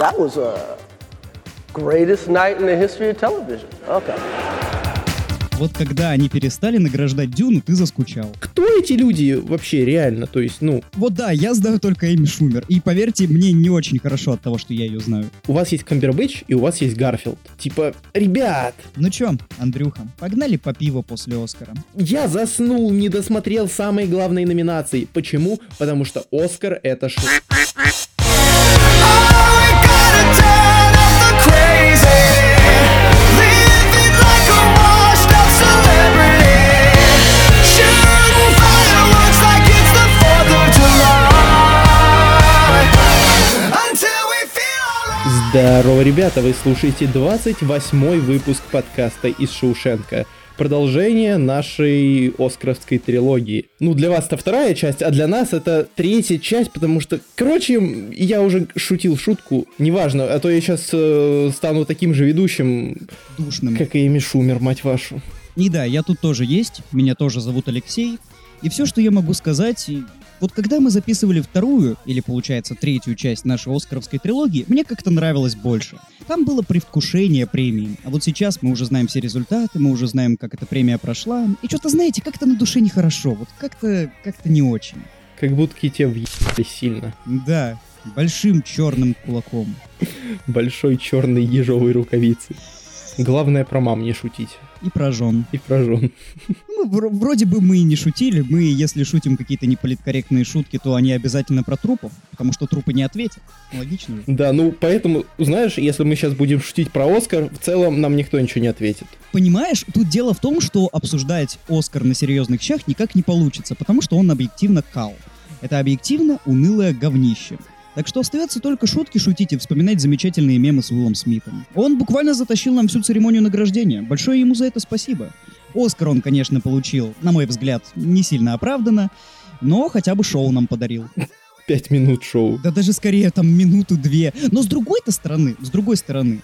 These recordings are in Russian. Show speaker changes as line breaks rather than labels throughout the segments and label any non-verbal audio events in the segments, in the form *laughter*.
That was a greatest night in the history of television. Okay.
Вот когда они перестали награждать Дюну, ты заскучал.
Кто эти люди вообще реально? То есть, ну,
Вот да, я знаю только Эми Шумер. И поверьте, мне не очень хорошо от того, что я ее знаю.
у вас есть Камбербэтч и у вас есть Гарфилд. Типа, ребят,
Ну чё, Андрюха, погнали по пиву после Оскара.
я заснул, не досмотрел самые главные номинации. Почему? Потому что Оскар это шоу. Здорово, ребята, вы слушаете 28 выпуск подкаста из Шоушенка. Продолжение нашей оскаровской трилогии. Ну, для вас это вторая часть, а для нас это третья часть, потому что, короче, я уже шутил шутку, неважно, а то я сейчас стану таким же ведущим,
Душным.
как и Эми Шумер, мать вашу.
И да, я тут тоже есть, меня тоже зовут Алексей. И все, что я могу сказать, вот когда мы записывали вторую, или получается третью часть нашей оскаровской трилогии, мне как-то нравилось больше. Там было предвкушение премии. А вот сейчас мы уже знаем все результаты, мы уже знаем, как эта премия прошла. И что-то, знаете, как-то на душе нехорошо. Вот как-то как-то не очень.
Как будто те въебали сильно.
Да, большим черным кулаком.
Большой черной ежовой рукавицы. Главное про мам не шутить.
И про жен.
И про жен.
Ну, вр- вроде бы мы и не шутили. Мы, если шутим какие-то неполиткорректные шутки, то они обязательно про трупов, потому что трупы не ответят. Логично же.
Да, ну поэтому, знаешь, если мы сейчас будем шутить про Оскар, в целом нам никто ничего не ответит.
Понимаешь, тут дело в том, что обсуждать Оскар на серьезных щах никак не получится, потому что он объективно кал. Это объективно унылое говнище. Так что остается только шутки шутить и вспоминать замечательные мемы с Уиллом Смитом. Он буквально затащил нам всю церемонию награждения. Большое ему за это спасибо. Оскар он, конечно, получил, на мой взгляд, не сильно оправданно, но хотя бы шоу нам подарил. *laughs*
Пять минут шоу.
Да даже скорее там минуту-две. Но с другой-то стороны, с другой стороны,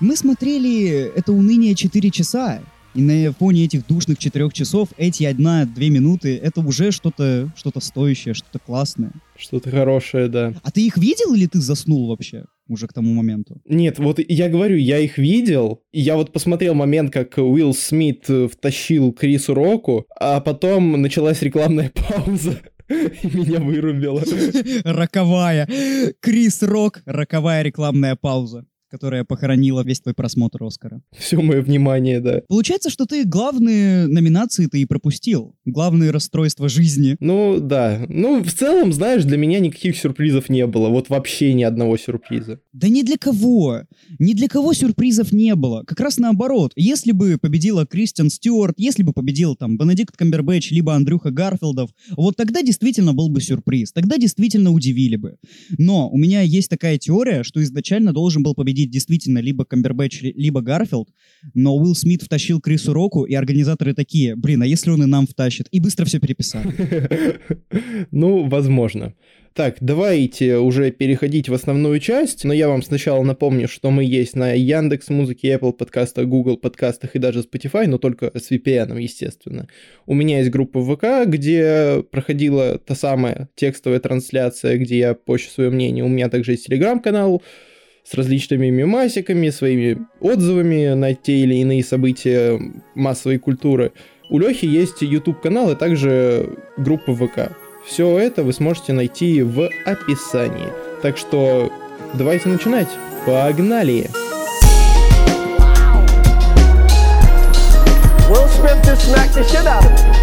мы смотрели это уныние 4 часа, и на фоне этих душных 4 часов эти одна-две минуты это уже что-то что стоящее, что-то классное.
Что-то хорошее, да.
А ты их видел или ты заснул вообще уже к тому моменту?
Нет, вот я говорю, я их видел, и я вот посмотрел момент, как Уилл Смит э, втащил Крису Року, а потом началась рекламная *laughs* пауза, и меня вырубило. *laughs*
Роковая. Крис Рок, роковая рекламная пауза, которая похоронила весь твой просмотр Оскара.
Все мое внимание, да.
Получается, что ты главные номинации ты и пропустил. Главные расстройства жизни.
Ну, да. Ну, в целом, знаешь, для меня никаких сюрпризов не было. Вот вообще ни одного сюрприза.
Да ни для кого. Ни для кого сюрпризов не было. Как раз наоборот. Если бы победила Кристиан Стюарт, если бы победил там Бенедикт Камбербэтч, либо Андрюха Гарфилдов, вот тогда действительно был бы сюрприз. Тогда действительно удивили бы. Но у меня есть такая теория, что изначально должен был победить действительно либо Камбербэтч, ли- либо Гарфилд, но Уилл Смит втащил Крису Року, и организаторы такие, блин, а если он и нам втащит? И быстро все переписали. *laughs*
Ну, возможно. Так, давайте уже переходить в основную часть, но я вам сначала напомню, что мы есть на Яндекс Музыке, Apple подкастах, Google подкастах и даже Spotify, но только с VPN, естественно. У меня есть группа ВК, где проходила та самая текстовая трансляция, где я пощу свое мнение. У меня также есть телеграм-канал с различными мемасиками, своими отзывами на те или иные события массовой культуры. У Лехи есть YouTube-канал и также группа ВК. Все это вы сможете найти в описании. Так что давайте начинать. Погнали!
Will Smith just smacked the shit out of him.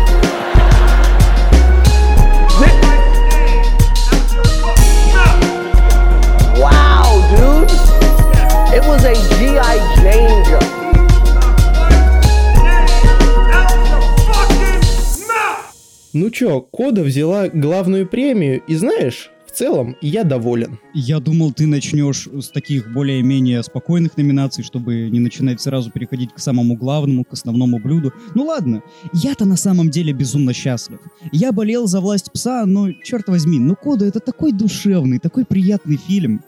It was a G.I. Jump.
Ну чё, Кода взяла главную премию, и знаешь, в целом я доволен.
Я думал, ты начнешь с таких более-менее спокойных номинаций, чтобы не начинать сразу переходить к самому главному, к основному блюду. Ну ладно, я-то на самом деле безумно счастлив. Я болел за власть пса, но, черт возьми, ну Кода это такой душевный, такой приятный фильм.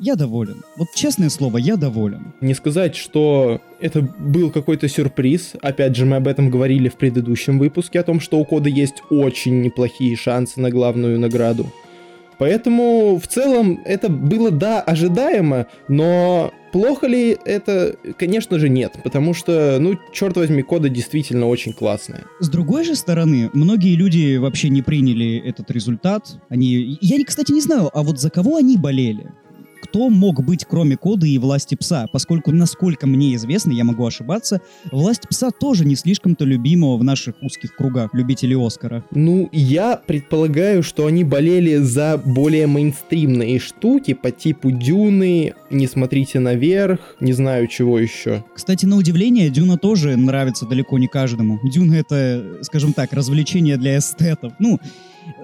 Я доволен. Вот честное слово, я доволен.
Не сказать, что это был какой-то сюрприз. Опять же, мы об этом говорили в предыдущем выпуске, о том, что у Кода есть очень неплохие шансы на главную награду. Поэтому в целом это было, да, ожидаемо, но плохо ли это? Конечно же нет, потому что, ну, черт возьми, кода действительно очень классная.
С другой же стороны, многие люди вообще не приняли этот результат. Они, я, кстати, не знаю, а вот за кого они болели? Кто мог быть, кроме кода и власти пса, поскольку, насколько мне известно, я могу ошибаться, власть пса тоже не слишком-то любимого в наших узких кругах любителей Оскара.
Ну, я предполагаю, что они болели за более мейнстримные штуки по типу Дюны, Не смотрите наверх, не знаю чего еще.
Кстати, на удивление, Дюна тоже нравится далеко не каждому. Дюна это, скажем так, развлечение для эстетов. Ну,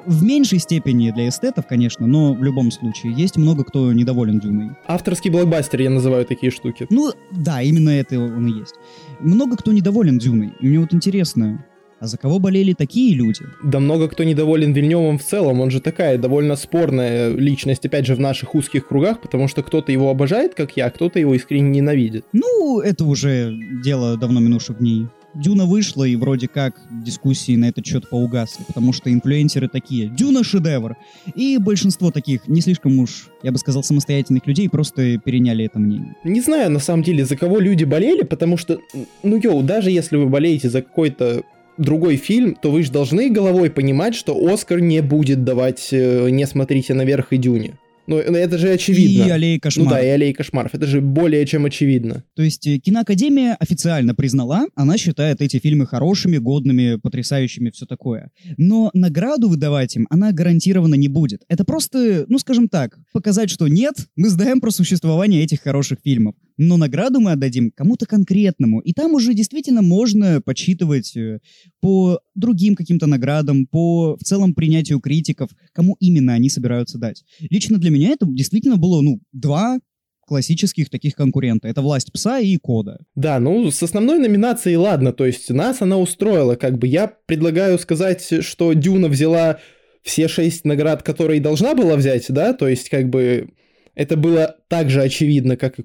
в меньшей степени для эстетов, конечно, но в любом случае есть много кто недоволен Дюной.
Авторский блокбастер я называю такие штуки.
Ну, да, именно это он и есть. Много кто недоволен Дюной. И мне вот интересно, а за кого болели такие люди?
Да много кто недоволен Вильневым в целом, он же такая довольно спорная личность, опять же, в наших узких кругах, потому что кто-то его обожает, как я, а кто-то его искренне ненавидит.
Ну, это уже дело давно минувших дней. Дюна вышла, и вроде как дискуссии на этот счет поугасли, потому что инфлюенсеры такие «Дюна — шедевр!» И большинство таких не слишком уж, я бы сказал, самостоятельных людей просто переняли это мнение.
Не знаю, на самом деле, за кого люди болели, потому что, ну йоу, даже если вы болеете за какой-то другой фильм, то вы же должны головой понимать, что Оскар не будет давать э, «Не смотрите наверх» и «Дюне». Ну, это же очевидно.
И аллея кошмаров.
Ну да, и аллея кошмаров. Это же более чем очевидно.
То есть э, киноакадемия официально признала, она считает эти фильмы хорошими, годными, потрясающими, все такое. Но награду выдавать им она гарантированно не будет. Это просто, ну скажем так, показать, что нет, мы знаем про существование этих хороших фильмов но награду мы отдадим кому-то конкретному. И там уже действительно можно подсчитывать э, по другим каким-то наградам, по в целом принятию критиков, кому именно они собираются дать. Лично для меня это действительно было, ну, два классических таких конкурента. Это «Власть пса» и «Кода».
Да, ну, с основной номинацией ладно, то есть нас она устроила. Как бы я предлагаю сказать, что «Дюна» взяла все шесть наград, которые должна была взять, да, то есть как бы это было так же очевидно, как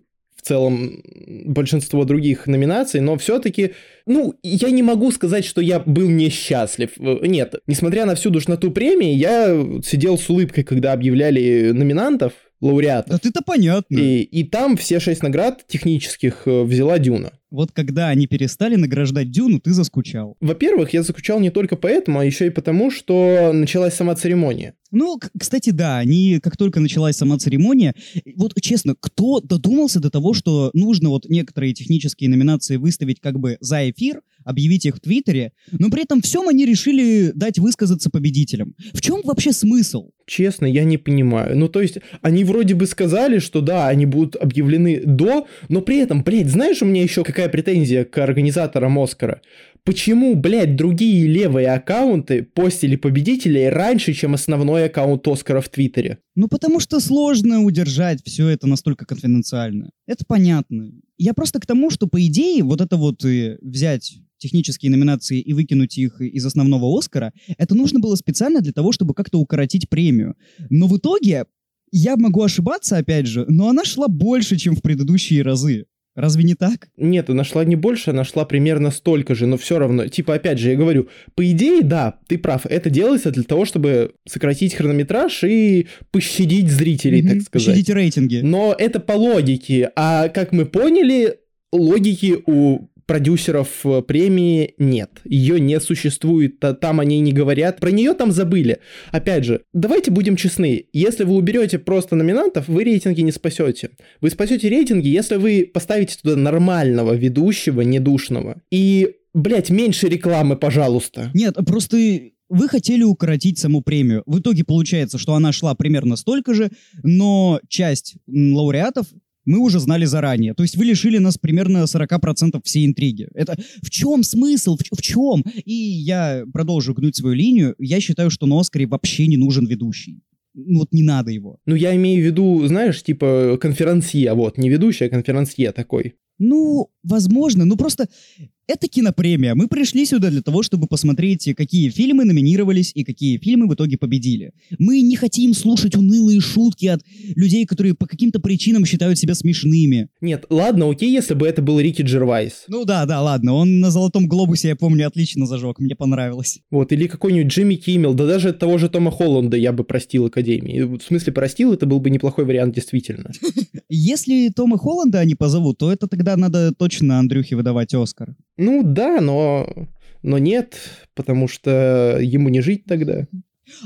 в целом большинство других номинаций, но все-таки, ну, я не могу сказать, что я был несчастлив. Нет, несмотря на всю душноту премии, я сидел с улыбкой, когда объявляли номинантов, лауреатов.
Да ты-то понятно.
И, и там все шесть наград технических э, взяла Дюна.
Вот когда они перестали награждать Дюну, ты заскучал.
Во-первых, я заскучал не только поэтому, а еще и потому, что началась сама церемония.
Ну, кстати, да, они, как только началась сама церемония, вот честно, кто додумался до того, что нужно вот некоторые технические номинации выставить как бы за эфир, объявить их в Твиттере, но при этом всем они решили дать высказаться победителям. В чем вообще смысл?
Честно, я не понимаю. Ну, то есть, они вроде бы сказали, что да, они будут объявлены до, но при этом, блядь, знаешь, у меня еще какая претензия к организаторам Оскара? Почему, блядь, другие левые аккаунты постили победителей раньше, чем основной аккаунт Оскара в Твиттере?
Ну, потому что сложно удержать все это настолько конфиденциально. Это понятно. Я просто к тому, что, по идее, вот это вот э, взять технические номинации и выкинуть их из основного Оскара, это нужно было специально для того, чтобы как-то укоротить премию. Но в итоге, я могу ошибаться, опять же, но она шла больше, чем в предыдущие разы. Разве не так?
Нет, она шла не больше, она шла примерно столько же, но все равно, типа, опять же, я говорю, по идее, да, ты прав, это делается для того, чтобы сократить хронометраж и пощадить зрителей, mm-hmm, так сказать.
Пощадить рейтинги.
Но это по логике, а как мы поняли, логики у продюсеров э, премии нет. Ее не существует, там они не говорят. Про нее там забыли. Опять же, давайте будем честны. Если вы уберете просто номинантов, вы рейтинги не спасете. Вы спасете рейтинги, если вы поставите туда нормального ведущего, недушного. И, блять, меньше рекламы, пожалуйста.
Нет, просто вы хотели укоротить саму премию. В итоге получается, что она шла примерно столько же, но часть лауреатов мы уже знали заранее. То есть вы лишили нас примерно 40% всей интриги. Это в чем смысл? В, в чем? И я продолжу гнуть свою линию. Я считаю, что на Оскаре вообще не нужен ведущий. Ну вот не надо его.
Ну я имею в виду, знаешь, типа конферансье, вот, не ведущий, а конферансье такой.
Ну, возможно, ну просто Это кинопремия. Мы пришли сюда для того, чтобы посмотреть, какие фильмы номинировались и какие фильмы в итоге победили. Мы не хотим слушать унылые шутки от людей, которые по каким-то причинам считают себя смешными.
Нет, ладно, окей, если бы это был Рики Джервайс.
Ну да, да, ладно. Он на «Золотом глобусе», я помню, отлично зажег. Мне понравилось.
Вот, или какой-нибудь Джимми Киммел, да даже того же Тома Холланда я бы простил Академии. В смысле, простил, это был бы неплохой вариант, действительно. *laughs*
Если Тома Холланда они позовут, то это тогда надо точно Андрюхе выдавать Оскар.
Ну да, но... Но нет, потому что ему не жить тогда.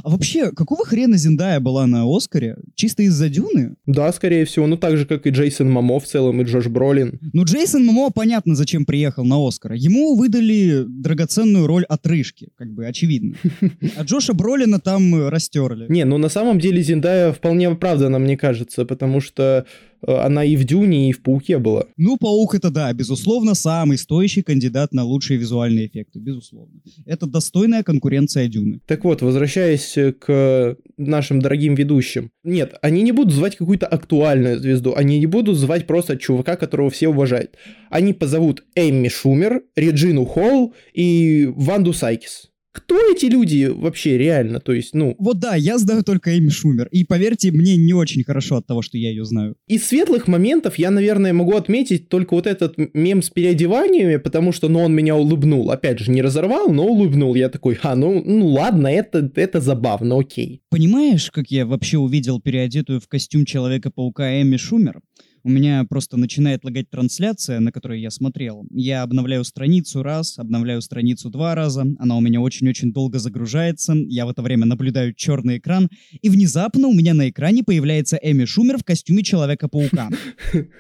А вообще, какого хрена Зиндая была на Оскаре? Чисто из-за Дюны?
Да, скорее всего. Ну, так же, как и Джейсон Мамо в целом, и Джош Бролин.
Ну, Джейсон Мамо понятно, зачем приехал на Оскар. Ему выдали драгоценную роль отрыжки, как бы очевидно. *laughs* А Джоша Бролина там растерли.
Не, ну на самом деле Зиндая вполне оправдана, мне кажется, потому что она и в Дюне, и в Пауке была.
Ну, Паук это да, безусловно, самый стоящий кандидат на лучшие визуальные эффекты, безусловно. Это достойная конкуренция Дюны.
Так вот, возвращаясь к нашим дорогим ведущим. Нет, они не будут звать какую-то актуальную звезду, они не будут звать просто чувака, которого все уважают. Они позовут Эмми Шумер, Реджину Холл и Ванду Сайкис. Кто эти люди вообще реально? То есть, ну...
Вот да, я знаю только Эми Шумер. И поверьте, мне не очень хорошо от того, что я ее знаю.
Из светлых моментов я, наверное, могу отметить только вот этот мем с переодеваниями, потому что, ну, он меня улыбнул. Опять же, не разорвал, но улыбнул. Я такой, а, ну, ну ладно, это, это забавно, окей.
Понимаешь, как я вообще увидел переодетую в костюм Человека-паука Эми Шумер? У меня просто начинает лагать трансляция, на которой я смотрел. Я обновляю страницу раз, обновляю страницу два раза. Она у меня очень-очень долго загружается. Я в это время наблюдаю черный экран. И внезапно у меня на экране появляется Эми Шумер в костюме Человека-паука.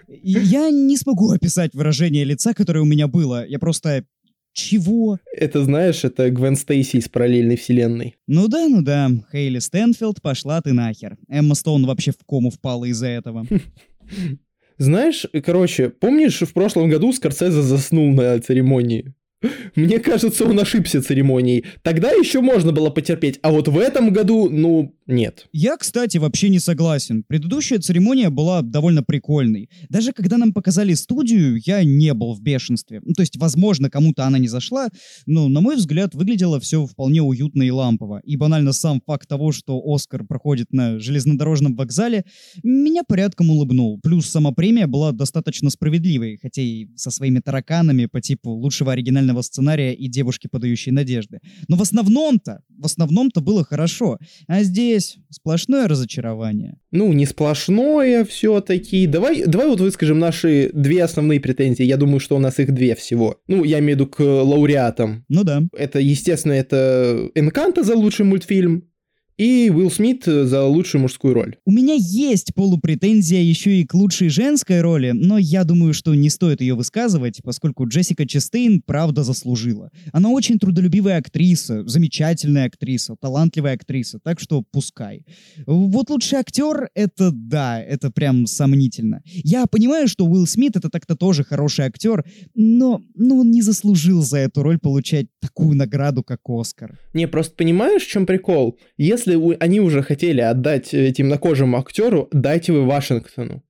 И я не смогу описать выражение лица, которое у меня было. Я просто чего?
Это, знаешь, это Гвен Стейси из параллельной вселенной.
Ну да, ну да. Хейли Стэнфилд, пошла ты нахер. Эмма Стоун вообще в кому впала из-за этого. *laughs*
Знаешь, короче, помнишь, в прошлом году Скорсезе заснул на церемонии? *laughs* Мне кажется, он ошибся церемонией. Тогда еще можно было потерпеть, а вот в этом году, ну, нет.
Я, кстати, вообще не согласен. Предыдущая церемония была довольно прикольной. Даже когда нам показали студию, я не был в бешенстве. Ну, то есть, возможно, кому-то она не зашла, но, на мой взгляд, выглядело все вполне уютно и лампово. И банально сам факт того, что Оскар проходит на железнодорожном вокзале, меня порядком улыбнул. Плюс сама премия была достаточно справедливой, хотя и со своими тараканами по типу лучшего оригинального сценария и девушки, подающей надежды. Но в основном-то, в основном-то было хорошо. А здесь здесь сплошное разочарование.
Ну, не сплошное все-таки. Давай, давай вот выскажем наши две основные претензии. Я думаю, что у нас их две всего. Ну, я имею в виду к лауреатам.
Ну да.
Это, естественно, это Энканта за лучший мультфильм, и Уилл Смит э, за лучшую мужскую роль.
У меня есть полупретензия еще и к лучшей женской роли, но я думаю, что не стоит ее высказывать, поскольку Джессика Честейн правда заслужила. Она очень трудолюбивая актриса, замечательная актриса, талантливая актриса, так что пускай. Вот лучший актер — это да, это прям сомнительно. Я понимаю, что Уилл Смит — это так-то тоже хороший актер, но, но он не заслужил за эту роль получать такую награду, как Оскар.
Не, просто понимаешь, в чем прикол? Если если они уже хотели отдать темнокожему актеру, дайте вы Вашингтону.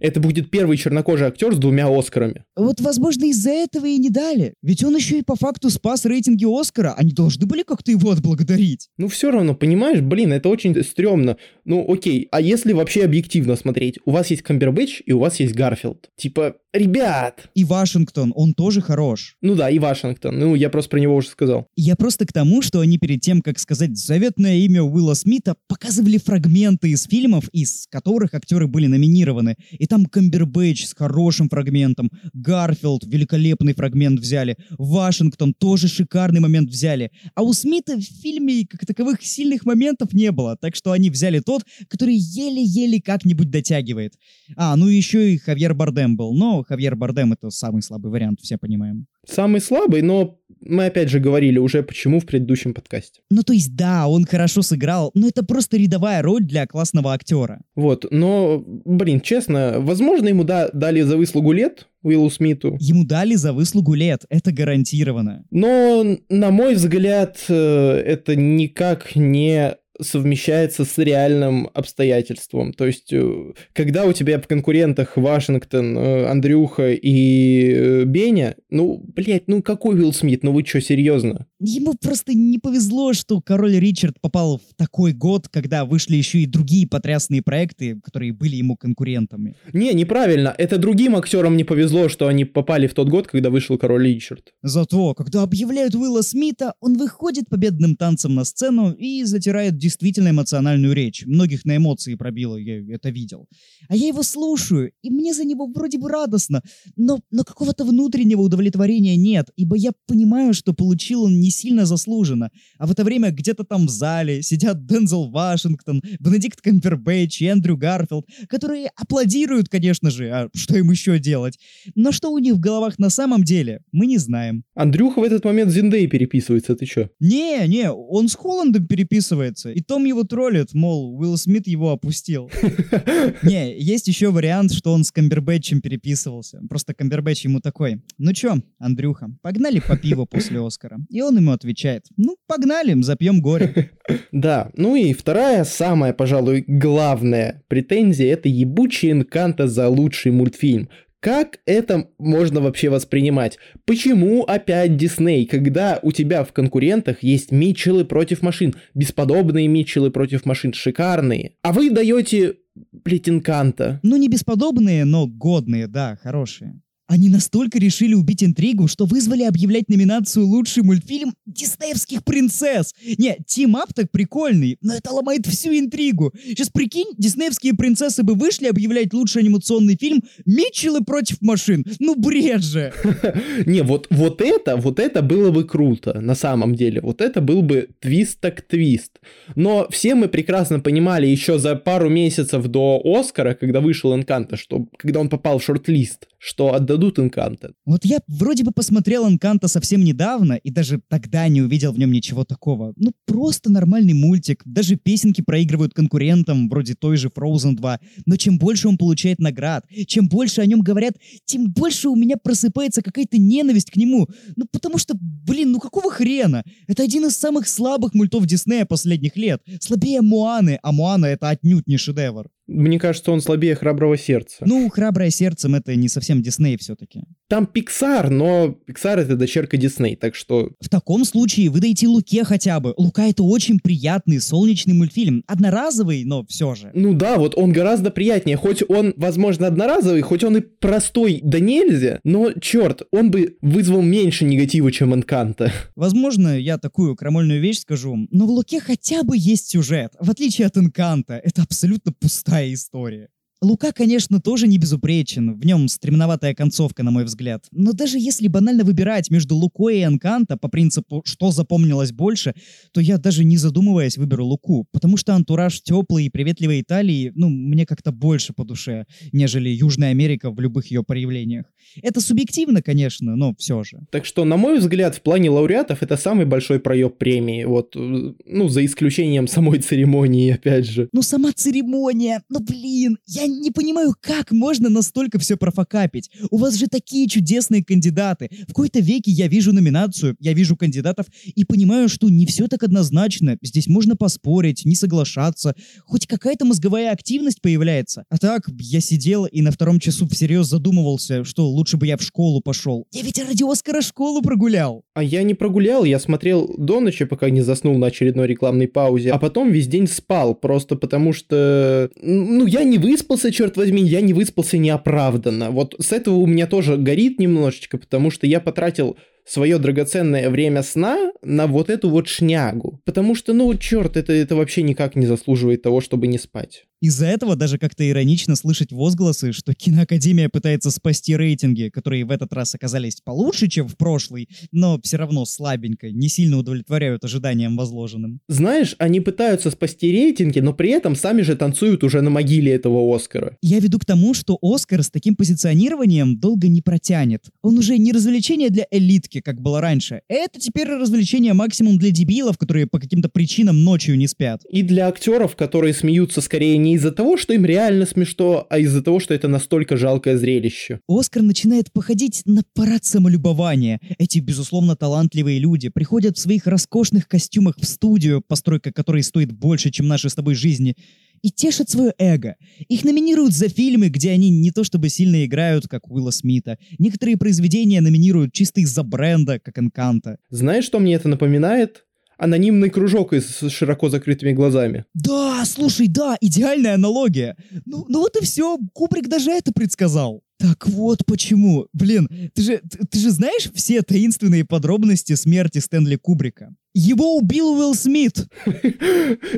Это будет первый чернокожий актер с двумя Оскарами.
Вот, возможно, из-за этого и не дали. Ведь он еще и по факту спас рейтинги Оскара. Они должны были как-то его отблагодарить.
Ну, все равно, понимаешь, блин, это очень стрёмно. Ну, окей, а если вообще объективно смотреть? У вас есть Камбербэтч и у вас есть Гарфилд. Типа, ребят!
И Вашингтон, он тоже хорош.
Ну да, и Вашингтон. Ну, я просто про него уже сказал.
Я просто к тому, что они перед тем, как сказать заветное имя Уилла Смита, показывали фрагменты из фильмов, из которых актеры были номинированы. И там Камбербэтч с хорошим фрагментом, Гарфилд великолепный фрагмент взяли, Вашингтон тоже шикарный момент взяли. А у Смита в фильме как таковых сильных моментов не было, так что они взяли тот, который еле-еле как-нибудь дотягивает. А, ну еще и Хавьер Бардем был, но Хавьер Бардем это самый слабый вариант, все понимаем.
Самый слабый, но мы опять же говорили уже почему в предыдущем подкасте.
Ну то есть да, он хорошо сыграл, но это просто рядовая роль для классного актера.
Вот, но, блин, честно, возможно ему да, дали за выслугу лет, Уиллу Смиту.
Ему дали за выслугу лет, это гарантированно.
Но, на мой взгляд, э, это никак не совмещается с реальным обстоятельством. То есть, э, когда у тебя в конкурентах Вашингтон, э, Андрюха и э, Беня, ну, блядь, ну какой Уилл Смит, ну вы что, серьезно?
Ему просто не повезло, что король Ричард попал в такой год, когда вышли еще и другие потрясные проекты, которые были ему конкурентами.
Не, неправильно. Это другим актерам не повезло, что они попали в тот год, когда вышел король Ричард.
Зато, когда объявляют Уилла Смита, он выходит победным танцем на сцену и затирает действительно эмоциональную речь. Многих на эмоции пробило, я это видел. А я его слушаю, и мне за него вроде бы радостно, но, но какого-то внутреннего удовлетворения нет, ибо я понимаю, что получил он не сильно заслуженно. А в это время где-то там в зале сидят Дензел Вашингтон, Бенедикт Камбербэтч и Эндрю Гарфилд, которые аплодируют, конечно же, а что им еще делать? Но что у них в головах на самом деле, мы не знаем.
Андрюха в этот момент с Зендеей переписывается, ты чё?
Не, не, он с Холландом переписывается, и Том его троллит, мол, Уилл Смит его опустил. *laughs* Не, есть еще вариант, что он с Камбербэтчем переписывался. Просто Камбербэтч ему такой, ну чё, Андрюха, погнали по пиву после Оскара. И он ему отвечает, ну погнали, запьем горе. *laughs*
Да, ну и вторая, самая, пожалуй, главная претензия, это ебучий Энканто за лучший мультфильм. Как это можно вообще воспринимать? Почему опять Дисней, когда у тебя в конкурентах есть Митчеллы против машин, бесподобные Митчеллы против машин, шикарные, а вы даете, блядь, Энканто?
Ну не бесподобные, но годные, да, хорошие. Они настолько решили убить интригу, что вызвали объявлять номинацию «Лучший мультфильм диснеевских принцесс». Не, team-up так прикольный, но это ломает всю интригу. Сейчас прикинь, диснеевские принцессы бы вышли объявлять лучший анимационный фильм «Митчеллы против машин». Ну бред же! *laughs*
Не, вот, вот это, вот это было бы круто, на самом деле. Вот это был бы твист так твист. Но все мы прекрасно понимали еще за пару месяцев до Оскара, когда вышел Энканта, что когда он попал в шорт-лист, что отдадут Энканта.
Вот я вроде бы посмотрел Энканта совсем недавно, и даже тогда не увидел в нем ничего такого. Ну, просто нормальный мультик. Даже песенки проигрывают конкурентам, вроде той же Frozen 2. Но чем больше он получает наград, чем больше о нем говорят, тем больше у меня просыпается какая-то ненависть к нему. Ну, потому что, блин, ну какого хрена? Это один из самых слабых мультов Диснея последних лет. Слабее Муаны, а Муана это отнюдь не шедевр.
Мне кажется, он слабее храброго сердца.
Ну, храброе сердцем это не совсем Дисней все-таки.
Там Pixar, но Pixar это дочерка Дисней, так что...
В таком случае вы дайте Луке хотя бы. Лука это очень приятный, солнечный мультфильм. Одноразовый, но все же.
Ну да, вот он гораздо приятнее. Хоть он, возможно, одноразовый, хоть он и простой да нельзя, но, черт, он бы вызвал меньше негатива, чем Энканта. *laughs*
Возможно, я такую крамольную вещь скажу, но в Луке хотя бы есть сюжет. В отличие от Энканта, это абсолютно пустая история. Лука, конечно, тоже не безупречен, в нем стремноватая концовка, на мой взгляд. Но даже если банально выбирать между Лукой и Энканто по принципу «что запомнилось больше», то я даже не задумываясь выберу Луку, потому что антураж теплой и приветливой Италии, ну, мне как-то больше по душе, нежели Южная Америка в любых ее проявлениях. Это субъективно, конечно, но все же.
Так что, на мой взгляд, в плане лауреатов это самый большой проеб премии, вот, э, ну, за исключением самой церемонии, опять же.
Ну, сама церемония, ну, блин, я не понимаю, как можно настолько все профокапить. У вас же такие чудесные кандидаты. В какой-то веке я вижу номинацию, я вижу кандидатов и понимаю, что не все так однозначно. Здесь можно поспорить, не соглашаться. Хоть какая-то мозговая активность появляется. А так, я сидел и на втором часу всерьез задумывался, что лучше бы я в школу пошел. Я ведь ради Оскара школу прогулял.
А я не прогулял, я смотрел до ночи, пока не заснул на очередной рекламной паузе, а потом весь день спал, просто потому что... Ну, я не выспался, выспался, черт возьми, я не выспался неоправданно. Вот с этого у меня тоже горит немножечко, потому что я потратил свое драгоценное время сна на вот эту вот шнягу. Потому что, ну, черт, это, это вообще никак не заслуживает того, чтобы не спать.
Из-за этого даже как-то иронично слышать возгласы, что киноакадемия пытается спасти рейтинги, которые в этот раз оказались получше, чем в прошлый, но все равно слабенько, не сильно удовлетворяют ожиданиям возложенным.
Знаешь, они пытаются спасти рейтинги, но при этом сами же танцуют уже на могиле этого Оскара.
Я веду к тому, что Оскар с таким позиционированием долго не протянет. Он уже не развлечение для элитки, как было раньше. Это теперь развлечение максимум для дебилов, которые по каким-то причинам ночью не спят.
И для актеров, которые смеются скорее не не из-за того, что им реально смешно, а из-за того, что это настолько жалкое зрелище.
Оскар начинает походить на парад самолюбования. Эти, безусловно, талантливые люди приходят в своих роскошных костюмах в студию, постройка которой стоит больше, чем наши с тобой жизни, и тешат свое эго. Их номинируют за фильмы, где они не то чтобы сильно играют, как Уилла Смита. Некоторые произведения номинируют чисто из-за бренда, как Энканта.
Знаешь, что мне это напоминает? Анонимный кружок с широко закрытыми глазами.
Да, слушай, да, идеальная аналогия. Ну, ну вот и все, Кубрик даже это предсказал. Так вот почему. Блин, ты же, ты, ты же знаешь все таинственные подробности смерти Стэнли Кубрика? Его убил Уилл Смит. *laughs*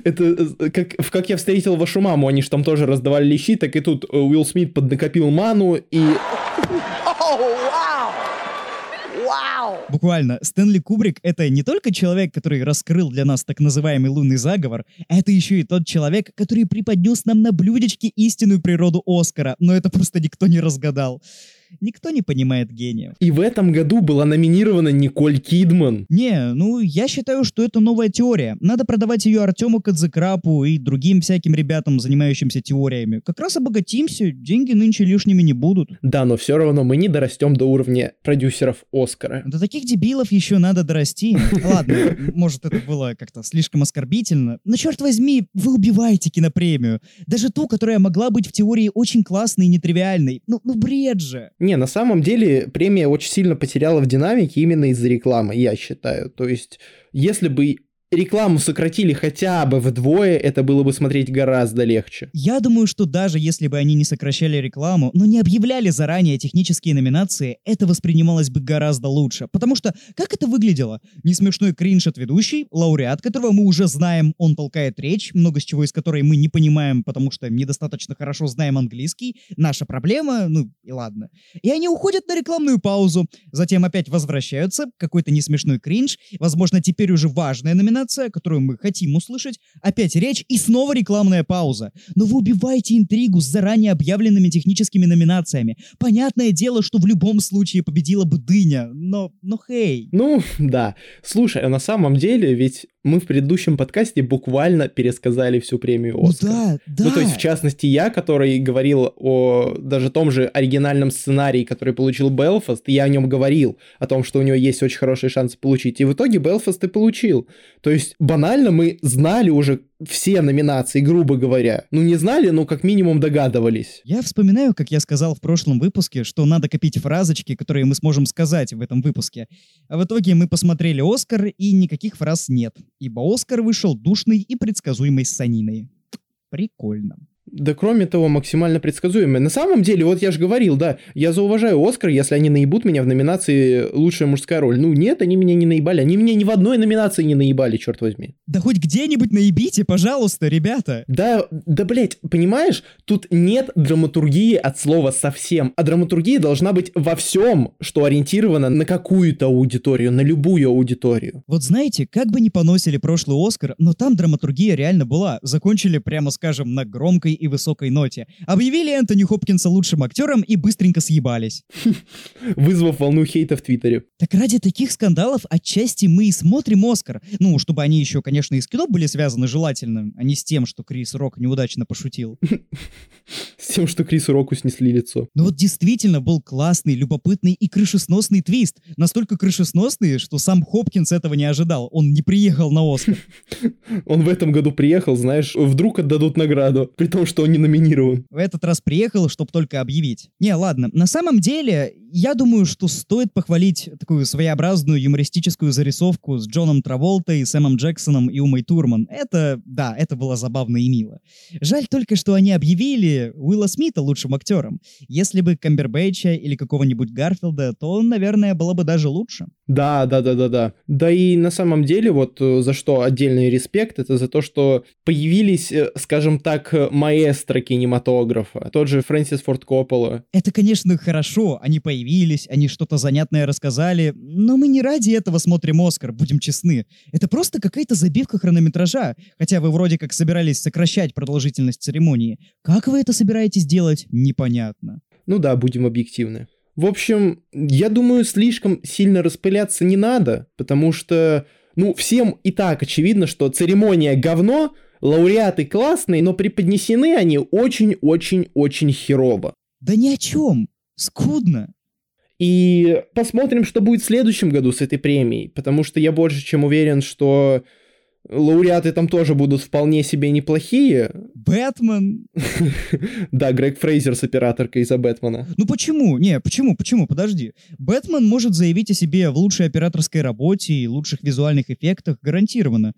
Это э, как, в «Как я встретил вашу маму», они же там тоже раздавали лещи, так и тут э, Уилл Смит поднакопил ману и... *laughs*
Буквально, Стэнли Кубрик — это не только человек, который раскрыл для нас так называемый лунный заговор, это еще и тот человек, который преподнес нам на блюдечке истинную природу Оскара, но это просто никто не разгадал. Никто не понимает гения.
И в этом году была номинирована Николь Кидман.
Не, ну я считаю, что это новая теория. Надо продавать ее Артему Кадзекрапу и другим всяким ребятам, занимающимся теориями. Как раз обогатимся, деньги нынче лишними не будут.
Да, но все равно мы не дорастем до уровня продюсеров Оскара.
До таких дебилов еще надо дорасти. Ладно, может это было как-то слишком оскорбительно, но черт возьми, вы убиваете кинопремию. Даже ту, которая могла быть в теории очень классной и нетривиальной. Ну, ну бред же.
Не, на самом деле премия очень сильно потеряла в динамике именно из-за рекламы, я считаю. То есть, если бы рекламу сократили хотя бы вдвое, это было бы смотреть гораздо легче.
Я думаю, что даже если бы они не сокращали рекламу, но не объявляли заранее технические номинации, это воспринималось бы гораздо лучше. Потому что как это выглядело? Не смешной кринж от ведущей, лауреат, которого мы уже знаем, он толкает речь, много с чего из которой мы не понимаем, потому что недостаточно хорошо знаем английский. Наша проблема, ну и ладно. И они уходят на рекламную паузу, затем опять возвращаются, какой-то несмешной кринж, возможно, теперь уже важная номинация, номинация, которую мы хотим услышать, опять речь и снова рекламная пауза. Но вы убиваете интригу с заранее объявленными техническими номинациями. Понятное дело, что в любом случае победила бы дыня, но, но хей.
Ну, да. Слушай, а на самом деле ведь мы в предыдущем подкасте буквально пересказали всю премию ну Оскар.
Ну да, да.
Ну то есть, в частности, я, который говорил о даже том же оригинальном сценарии, который получил Белфаст, я о нем говорил, о том, что у него есть очень хорошие шансы получить. И в итоге Белфаст и получил. То есть, банально мы знали уже все номинации, грубо говоря. Ну, не знали, но как минимум догадывались.
Я вспоминаю, как я сказал в прошлом выпуске, что надо копить фразочки, которые мы сможем сказать в этом выпуске. А в итоге мы посмотрели «Оскар», и никаких фраз нет, ибо «Оскар» вышел душный и предсказуемой саниной. Прикольно.
Да кроме того, максимально предсказуемое. На самом деле, вот я же говорил, да, я зауважаю Оскар, если они наебут меня в номинации «Лучшая мужская роль». Ну нет, они меня не наебали. Они меня ни в одной номинации не наебали, черт возьми.
Да хоть где-нибудь наебите, пожалуйста, ребята.
Да, да, блять, понимаешь, тут нет драматургии от слова совсем. А драматургия должна быть во всем, что ориентировано на какую-то аудиторию, на любую аудиторию.
Вот знаете, как бы не поносили прошлый Оскар, но там драматургия реально была. Закончили, прямо скажем, на громкой и высокой ноте. Объявили Энтони Хопкинса лучшим актером и быстренько съебались.
Вызвав волну хейта в Твиттере.
Так ради таких скандалов отчасти мы и смотрим Оскар. Ну, чтобы они еще, конечно, и с кино были связаны желательно, а не с тем, что Крис Рок неудачно пошутил.
С тем, что Крису Року снесли лицо.
Ну вот действительно был классный, любопытный и крышесносный твист. Настолько крышесносный, что сам Хопкинс этого не ожидал. Он не приехал на Оскар. *laughs*
Он в этом году приехал, знаешь, вдруг отдадут награду, при том, что он не номинирован.
В этот раз приехал, чтобы только объявить. Не, ладно, на самом деле, я думаю, что стоит похвалить такую своеобразную юмористическую зарисовку с Джоном Траволтой, Сэмом Джексоном и Умой Турман. Это, да, это было забавно и мило. Жаль только, что они объявили Уилла Смита лучшим актером. Если бы Камбербэтча или какого-нибудь Гарфилда, то наверное, было бы даже лучше.
Да, да, да, да, да. Да и на самом деле, вот э, за что отдельный респект, это за то, что появились, э, скажем так, маэстро кинематографа. Тот же Фрэнсис Форд Коппола.
Это, конечно, хорошо. Они появились, они что-то занятное рассказали, но мы не ради этого смотрим «Оскар», будем честны. Это просто какая-то забивка хронометража, хотя вы вроде как собирались сокращать продолжительность церемонии. Как вы это собираетесь делать, непонятно.
Ну да, будем объективны. В общем, я думаю, слишком сильно распыляться не надо, потому что, ну, всем и так очевидно, что церемония говно, лауреаты классные, но преподнесены они очень-очень-очень херово.
Да ни о чем. Скудно.
И посмотрим, что будет в следующем году с этой премией, потому что я больше чем уверен, что лауреаты там тоже будут вполне себе неплохие.
Бэтмен. *laughs*
Да, Грег Фрейзер с операторкой из-за Бэтмена.
Ну почему? Не, почему? Почему? Подожди. Бэтмен может заявить о себе в лучшей операторской работе и лучших визуальных эффектах гарантированно.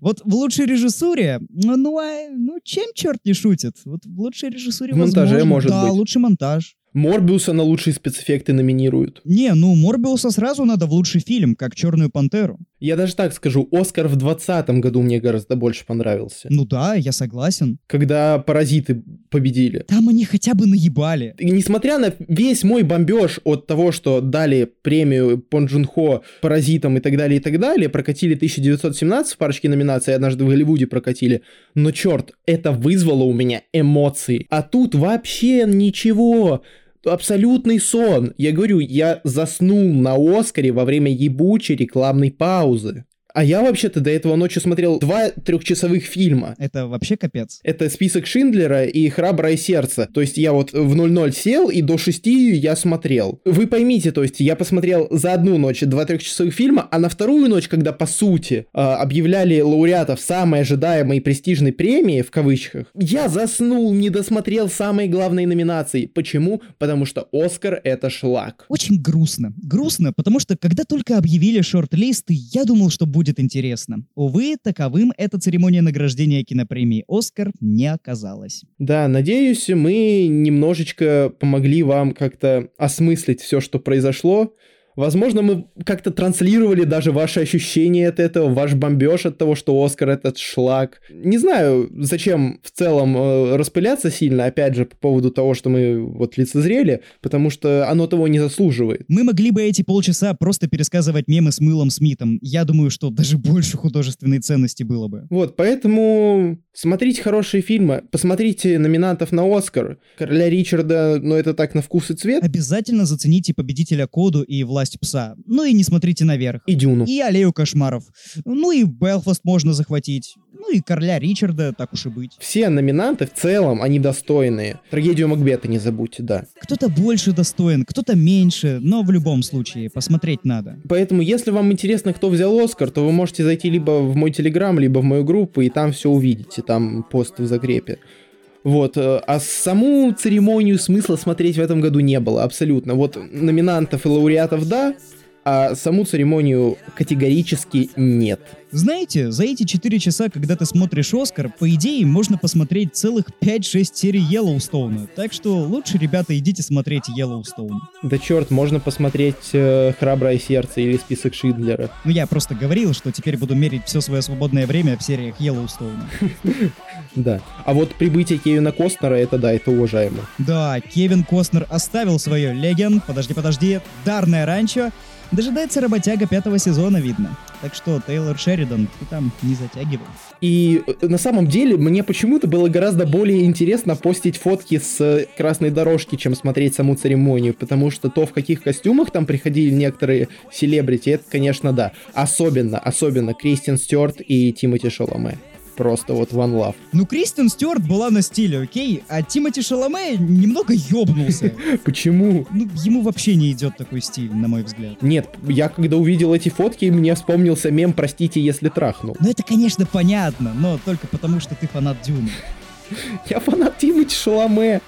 Вот в лучшей режиссуре, ну, ну, а, ну чем черт не шутит? Вот в лучшей режиссуре
В монтаже
возможно,
может
да,
быть.
лучший монтаж.
Морбиуса на лучшие спецэффекты номинируют.
Не, ну Морбиуса сразу надо в лучший фильм, как «Черную пантеру».
Я даже так скажу, Оскар в 2020 году мне гораздо больше понравился.
Ну да, я согласен.
Когда «Паразиты» победили.
Там они хотя бы наебали.
И несмотря на весь мой бомбеж от того, что дали премию Пон Джун Хо паразитам и так далее, и так далее, прокатили 1917 в парочке номинаций, однажды в Голливуде прокатили, но черт, это вызвало у меня эмоции. А тут вообще ничего. Абсолютный сон. Я говорю, я заснул на Оскаре во время ебучей рекламной паузы. А я вообще-то до этого ночью смотрел два трехчасовых фильма.
Это вообще капец.
Это список Шиндлера и Храброе сердце. То есть я вот в 00 сел и до 6 я смотрел. Вы поймите, то есть я посмотрел за одну ночь два трехчасовых фильма, а на вторую ночь, когда по сути э, объявляли лауреатов самой ожидаемой престижной премии, в кавычках, я заснул, не досмотрел самые главные номинации. Почему? Потому что Оскар это шлак.
Очень грустно. Грустно, потому что когда только объявили шорт-листы, я думал, что будет интересно. Увы, таковым эта церемония награждения кинопремии «Оскар» не оказалась.
Да, надеюсь, мы немножечко помогли вам как-то осмыслить все, что произошло. Возможно, мы как-то транслировали даже ваши ощущения от этого, ваш бомбеж от того, что Оскар этот шлак. Не знаю, зачем в целом э, распыляться сильно, опять же, по поводу того, что мы вот лицезрели, потому что оно того не заслуживает.
Мы могли бы эти полчаса просто пересказывать мемы с Мылом Смитом. Я думаю, что даже больше художественной ценности было бы.
Вот, поэтому смотрите хорошие фильмы, посмотрите номинантов на Оскар. Короля Ричарда, ну это так на вкус и цвет.
Обязательно зацените победителя Коду и Власть Пса. Ну и не смотрите наверх.
И Дюну.
И Аллею Кошмаров. Ну и Белфаст можно захватить. Ну и Короля Ричарда, так уж и быть.
Все номинанты в целом, они достойные. Трагедию Макбета не забудьте, да.
Кто-то больше достоин, кто-то меньше, но в любом случае посмотреть надо.
Поэтому, если вам интересно, кто взял Оскар, то вы можете зайти либо в мой телеграм, либо в мою группу, и там все увидите, там пост в закрепе. Вот, э, а саму церемонию смысла смотреть в этом году не было, абсолютно. Вот номинантов и лауреатов да, а саму церемонию категорически нет.
Знаете, за эти 4 часа, когда ты смотришь Оскар, по идее, можно посмотреть целых 5-6 серий Йеллоустоуна. Так что лучше, ребята, идите смотреть Йеллоустоун.
Да черт, можно посмотреть э, «Храброе сердце» или «Список Шиндлера».
Ну, я просто говорил, что теперь буду мерить все свое свободное время в сериях Йеллоустоуна. *laughs*
Да. А вот прибытие Кевина Костнера, это да, это уважаемо.
Да, Кевин Костнер оставил свое леген, подожди, подожди, дарное ранчо, Дожидается работяга пятого сезона, видно. Так что, Тейлор Шеридан, ты там не затягивай.
И э, на самом деле мне почему-то было гораздо более интересно постить фотки с э, красной дорожки, чем смотреть саму церемонию, потому что то, в каких костюмах там приходили некоторые селебрити, это, конечно, да. Особенно, особенно Кристиан Стюарт и Тимоти Шаломе. Просто вот one love.
Ну, Кристен Стюарт была на стиле, окей? А Тимоти Шаломе немного ёбнулся. *laughs*
Почему?
Ну, ему вообще не идет такой стиль, на мой взгляд.
Нет, я когда увидел эти фотки, мне вспомнился мем «Простите, если трахнул».
Ну, это, конечно, понятно, но только потому, что ты фанат Дюны. *laughs*
Я фанат Тимати Шаломе.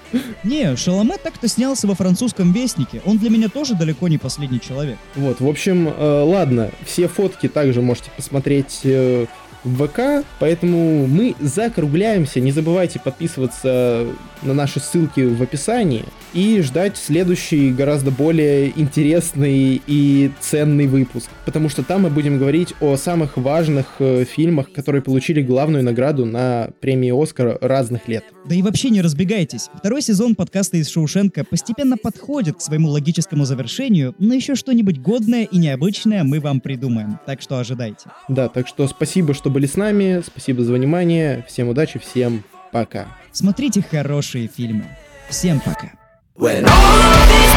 Не, Шаломе так-то снялся во французском Вестнике. Он для меня тоже далеко не последний человек.
Вот, в общем, э, ладно, все фотки также можете посмотреть э, в ВК, поэтому мы закругляемся. Не забывайте подписываться на наши ссылки в описании и ждать следующий гораздо более интересный и ценный выпуск, потому что там мы будем говорить о самых важных э, фильмах, которые получили главную награду на премии Оскар разных лет.
Да и вообще не разбегайтесь. Второй сезон подкаста из Шоушенка постепенно подходит к своему логическому завершению, но еще что-нибудь годное и необычное мы вам придумаем, так что ожидайте.
Да, так что спасибо, что были с нами, спасибо за внимание, всем удачи, всем пока.
Смотрите хорошие фильмы. Всем пока.
When all of these